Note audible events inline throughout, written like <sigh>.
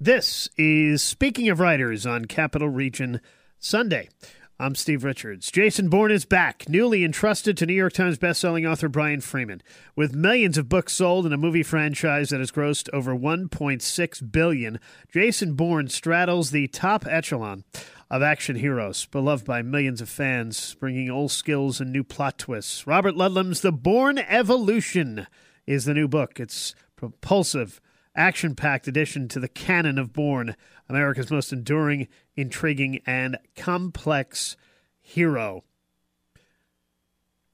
This is Speaking of Writers on Capital Region Sunday. I'm Steve Richards. Jason Bourne is back, newly entrusted to New York Times bestselling author Brian Freeman. With millions of books sold and a movie franchise that has grossed over 1.6 billion, Jason Bourne straddles the top echelon of action heroes, beloved by millions of fans, bringing old skills and new plot twists. Robert Ludlum's The Bourne Evolution is the new book. It's propulsive action packed addition to the canon of Bourne, America's most enduring, intriguing, and complex hero.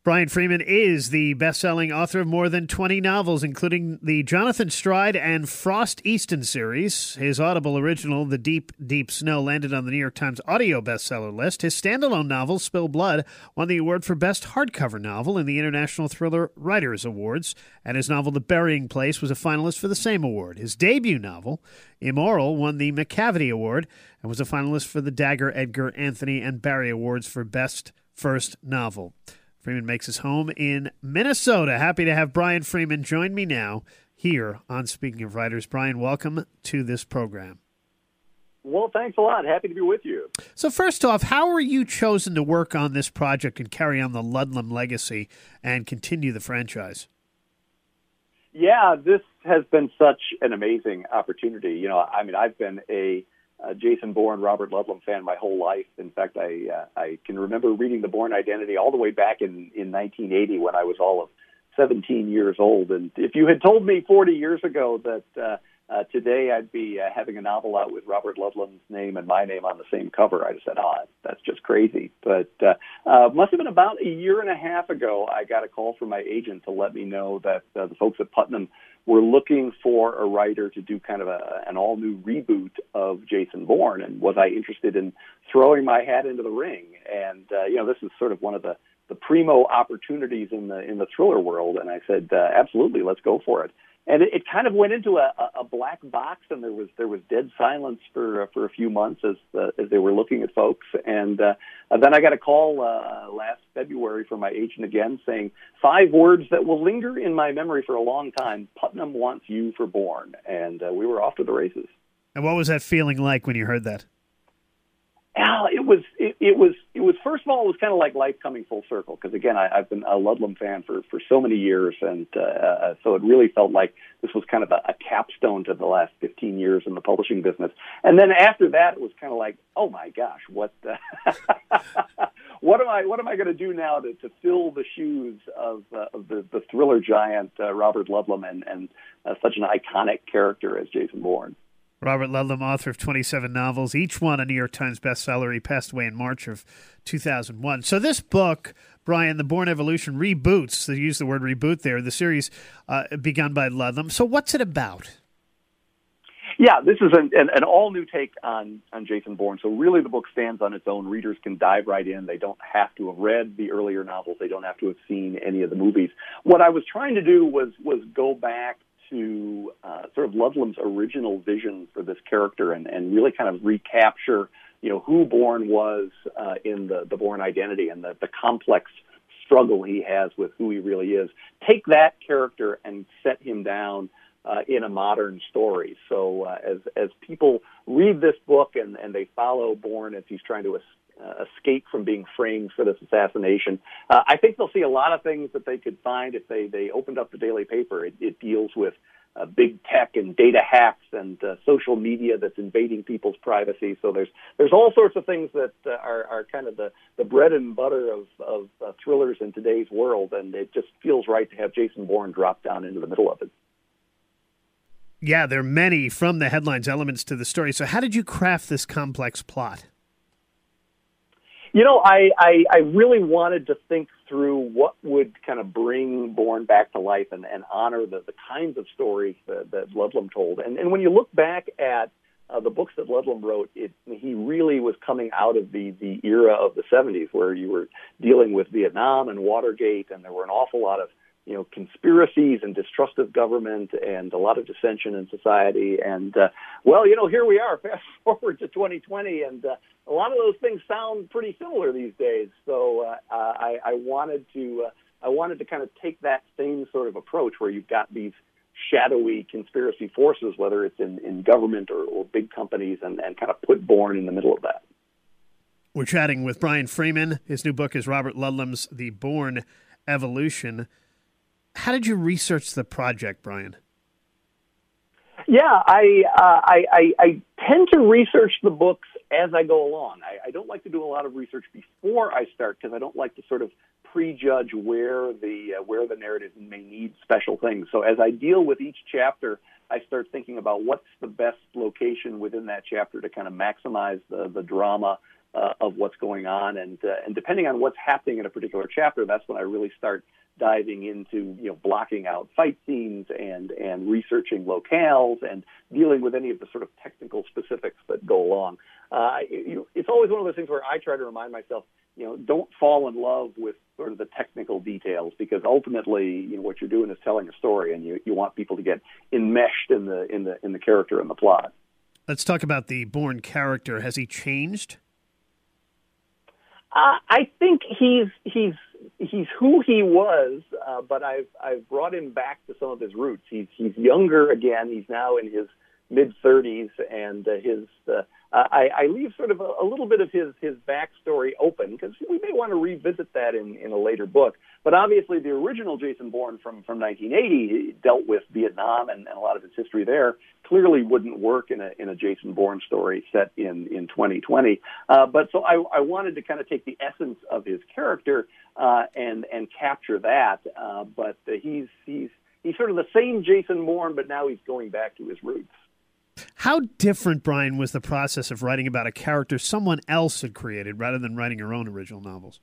Brian Freeman is the best selling author of more than 20 novels, including the Jonathan Stride and Frost Easton series. His Audible original, The Deep, Deep Snow, landed on the New York Times audio bestseller list. His standalone novel, Spilled Blood, won the award for Best Hardcover Novel in the International Thriller Writers Awards, and his novel, The Burying Place, was a finalist for the same award. His debut novel, Immoral, won the Macavity Award and was a finalist for the Dagger, Edgar, Anthony, and Barry Awards for Best First Novel. Freeman makes his home in Minnesota. Happy to have Brian Freeman join me now here on Speaking of Writers. Brian, welcome to this program. Well, thanks a lot. Happy to be with you. So, first off, how were you chosen to work on this project and carry on the Ludlum legacy and continue the franchise? Yeah, this has been such an amazing opportunity. You know, I mean, I've been a uh, Jason Bourne, Robert Ludlum fan my whole life. In fact, I uh, I can remember reading The Bourne Identity all the way back in in 1980 when I was all of 17 years old. And if you had told me 40 years ago that uh, uh, today I'd be uh, having a novel out with Robert Ludlum's name and my name on the same cover, I'd have said, "Ah, oh, that's just crazy." But uh, uh, must have been about a year and a half ago. I got a call from my agent to let me know that uh, the folks at Putnam were looking for a writer to do kind of a, an all new reboot of Jason Bourne, and was I interested in throwing my hat into the ring? And uh, you know, this is sort of one of the the primo opportunities in the in the thriller world, and I said, uh, absolutely, let's go for it and it, it kind of went into a, a black box, and there was there was dead silence for uh, for a few months as uh, as they were looking at folks, and uh, then I got a call uh, last February from my agent again saying five words that will linger in my memory for a long time. Putnam wants you for Bourne, and uh, we were off to the races. And what was that feeling like when you heard that? Al, it was it, it was it was first of all it was kind of like life coming full circle because again I, I've been a Ludlum fan for for so many years and uh, so it really felt like this was kind of a, a capstone to the last 15 years in the publishing business and then after that it was kind of like oh my gosh what uh, <laughs> what am I what am I going to do now to, to fill the shoes of, uh, of the the thriller giant uh, Robert Ludlum and and uh, such an iconic character as Jason Bourne. Robert Ludlum, author of 27 novels, each one a New York Times bestseller. He passed away in March of 2001. So this book, Brian, The Bourne Evolution, reboots, they use the word reboot there, the series uh, begun by Ludlum. So what's it about? Yeah, this is an, an, an all new take on, on Jason Bourne. So really the book stands on its own. Readers can dive right in. They don't have to have read the earlier novels. They don't have to have seen any of the movies. What I was trying to do was, was go back to uh, sort of Ludlum's original vision for this character and, and really kind of recapture, you know, who Bourne was uh, in the, the Bourne identity and the, the complex struggle he has with who he really is. Take that character and set him down uh, in a modern story. So uh, as as people read this book and, and they follow Bourne as he's trying to uh, escape from being framed for this assassination. Uh, I think they'll see a lot of things that they could find if they, they opened up the daily paper. It, it deals with uh, big tech and data hacks and uh, social media that's invading people's privacy. So there's there's all sorts of things that uh, are, are kind of the, the bread and butter of, of uh, thrillers in today's world, and it just feels right to have Jason Bourne drop down into the middle of it. Yeah, there are many from the headlines elements to the story. So how did you craft this complex plot? You know, I, I, I really wanted to think through what would kind of bring Bourne back to life and, and honor the, the kinds of stories that, that Ludlum told. And, and when you look back at uh, the books that Ludlum wrote, it, he really was coming out of the, the era of the 70s where you were dealing with Vietnam and Watergate, and there were an awful lot of you know conspiracies and distrust of government and a lot of dissension in society and uh, well you know here we are <laughs> fast forward to 2020 and uh, a lot of those things sound pretty similar these days so uh, I, I wanted to uh, I wanted to kind of take that same sort of approach where you've got these shadowy conspiracy forces, whether it's in, in government or, or big companies and, and kind of put Bourne in the middle of that. We're chatting with Brian Freeman. His new book is Robert Ludlum's The Bourne Evolution. How did you research the project, Brian? Yeah, I, uh, I, I, I tend to research the books as I go along. I, I don't like to do a lot of research before I start because I don't like to sort of prejudge where the uh, where the narrative may need special things. So as I deal with each chapter, I start thinking about what's the best location within that chapter to kind of maximize the the drama uh, of what's going on, and uh, and depending on what's happening in a particular chapter, that's when I really start diving into you know blocking out fight scenes and and researching locales and dealing with any of the sort of technical specifics that go along. Uh, you, it's always one of those things where I try to remind myself, you know, don't fall in love with sort of the technical details because ultimately, you know, what you're doing is telling a story, and you you want people to get enmeshed in the in the in the character and the plot. Let's talk about the Bourne character. Has he changed? Uh, I think he's he's he's who he was, uh, but I've I've brought him back to some of his roots. He's he's younger again. He's now in his mid 30s, and uh, his uh, I, I leave sort of a, a little bit of his his backstory open because we may want to revisit that in in a later book. But obviously, the original Jason Bourne from from 1980 dealt with Vietnam and, and a lot of his history there. Clearly, wouldn't work in a in a Jason Bourne story set in in 2020. Uh, but so I, I wanted to kind of take the essence of his character uh, and and capture that. Uh, but he's he's he's sort of the same Jason Bourne, but now he's going back to his roots. How different, Brian, was the process of writing about a character someone else had created rather than writing your own original novels?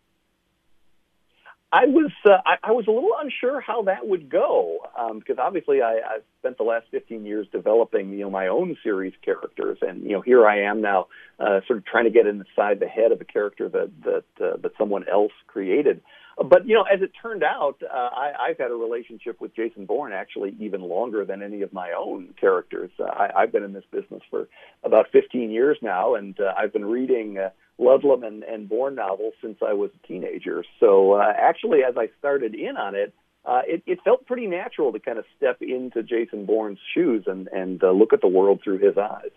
I was uh, I, I was a little unsure how that would go um, because obviously I, I've spent the last 15 years developing you know my own series characters and you know here I am now uh, sort of trying to get inside the head of a character that that uh, that someone else created. But you know, as it turned out, uh, I, I've had a relationship with Jason Bourne actually even longer than any of my own characters. Uh, I, I've been in this business for about 15 years now, and uh, I've been reading. Ludlum and, and Bourne novels since I was a teenager. So uh, actually, as I started in on it, uh, it, it felt pretty natural to kind of step into Jason Bourne's shoes and, and uh, look at the world through his eyes.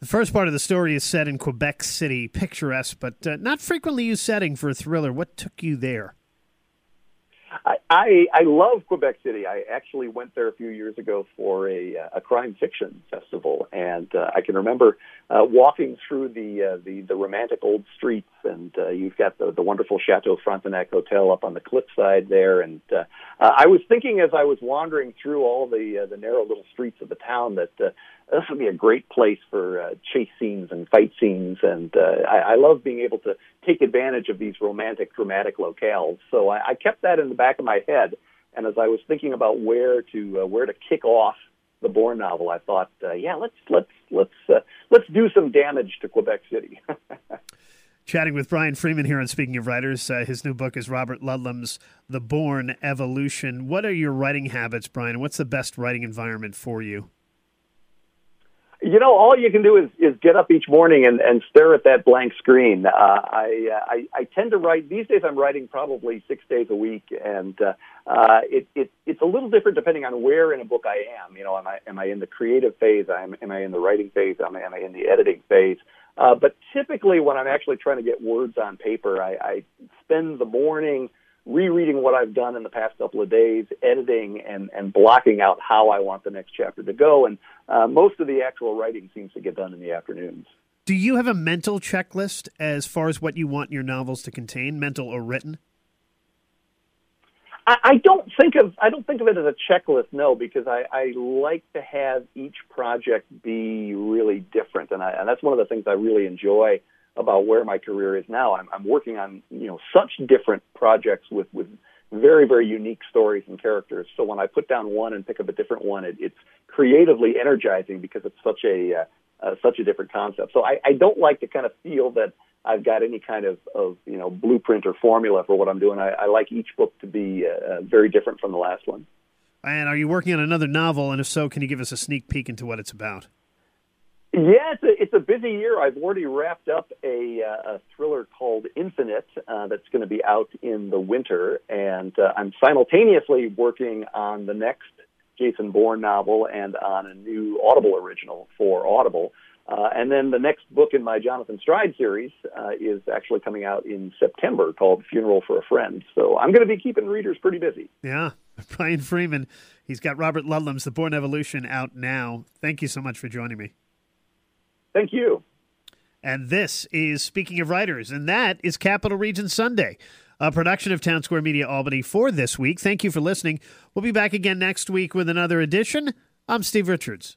The first part of the story is set in Quebec City, picturesque but uh, not frequently used setting for a thriller. What took you there? I, I I love Quebec City. I actually went there a few years ago for a a crime fiction festival, and uh, I can remember uh, walking through the uh, the the romantic old streets, and uh, you've got the the wonderful Chateau Frontenac Hotel up on the cliffside there, and uh, uh, I was thinking as I was wandering through all the uh, the narrow little streets of the town that uh, this would be a great place for uh, chase scenes and fight scenes, and uh, I, I love being able to take advantage of these romantic, dramatic locales. So I, I kept that in the back of my head, and as I was thinking about where to uh, where to kick off the Bourne novel, I thought, uh, yeah, let's let's let's uh, let's do some damage to Quebec City. <laughs> Chatting with Brian Freeman here on Speaking of Writers. Uh, his new book is Robert Ludlum's The Bourne Evolution. What are your writing habits, Brian? What's the best writing environment for you? You know, all you can do is, is get up each morning and, and stare at that blank screen. Uh, I, uh, I I tend to write these days. I'm writing probably six days a week, and uh, uh, it, it it's a little different depending on where in a book I am. You know, am I am I in the creative phase? Am am I in the writing phase? Am I am I in the editing phase? Uh, but typically, when I'm actually trying to get words on paper, I, I spend the morning rereading what I've done in the past couple of days, editing and, and blocking out how I want the next chapter to go. And uh, most of the actual writing seems to get done in the afternoons. Do you have a mental checklist as far as what you want your novels to contain, mental or written? I, I don't think of I don't think of it as a checklist, no, because I, I like to have each project be really different, and, I, and that's one of the things I really enjoy about where my career is now. I'm, I'm working on you know such different projects with with very very unique stories and characters. So when I put down one and pick up a different one, it, it's creatively energizing because it's such a uh, uh, such a different concept. So I, I don't like to kind of feel that I've got any kind of, of you know blueprint or formula for what I'm doing. I, I like each book to be uh, very different from the last one. And are you working on another novel? And if so, can you give us a sneak peek into what it's about? Yeah, it's a, it's a busy year. I've already wrapped up a, uh, a thriller called Infinite uh, that's going to be out in the winter, and uh, I'm simultaneously working on the next Jason Bourne novel and on a new Audible original for Audible. Uh, and then the next book in my Jonathan Stride series uh, is actually coming out in September called Funeral for a Friend. So I'm going to be keeping readers pretty busy. Yeah. <laughs> Brian Freeman. He's got Robert Ludlum's The Bourne Evolution out now. Thank you so much for joining me. Thank you. And this is Speaking of Writers, and that is Capital Region Sunday, a production of Town Square Media Albany for this week. Thank you for listening. We'll be back again next week with another edition. I'm Steve Richards.